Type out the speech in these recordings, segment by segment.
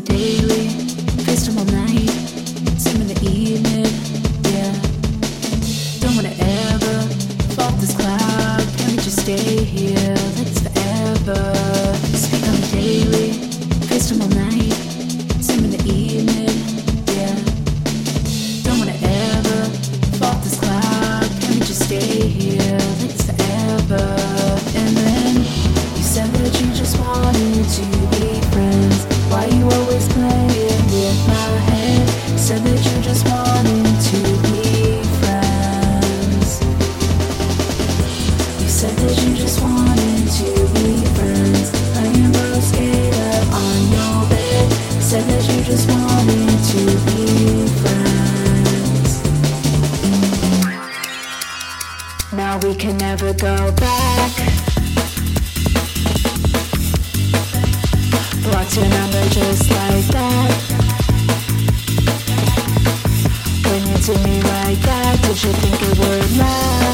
the daily, faced them all night, some in the evening, yeah. Don't wanna ever fall this cloud. Can we just stay here? Forever. Speak on the daily, all night, in the evening, yeah. Don't wanna ever fall this cloud. Can we just stay here? can never go back. Blocked your number just like that. When you did me like that, did you think it would last?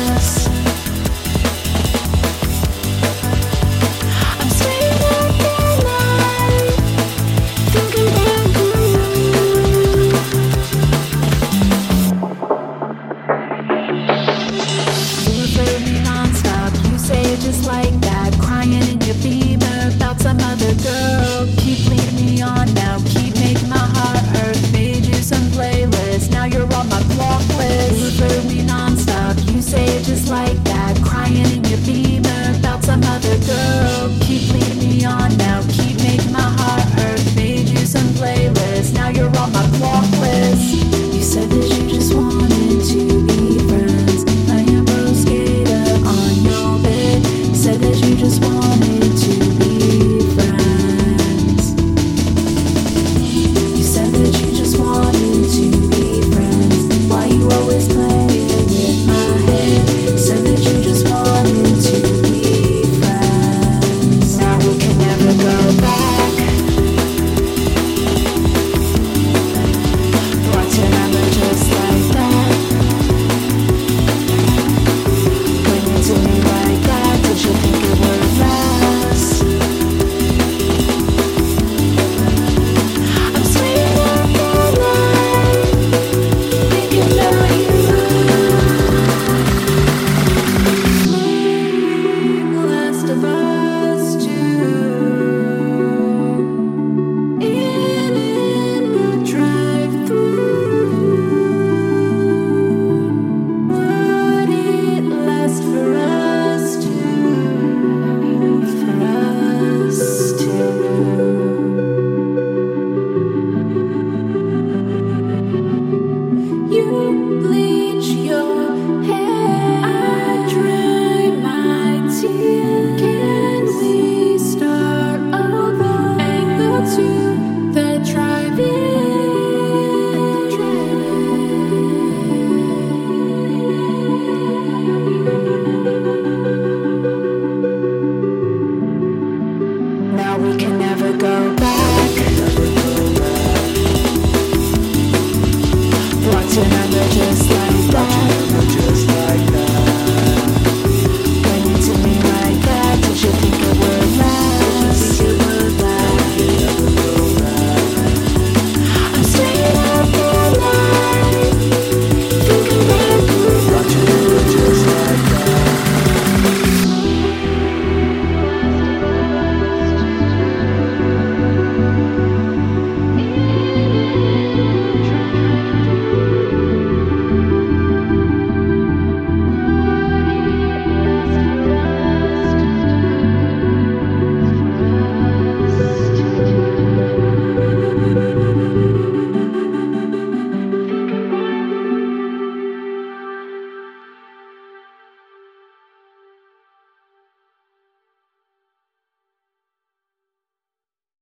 Tonight we're just like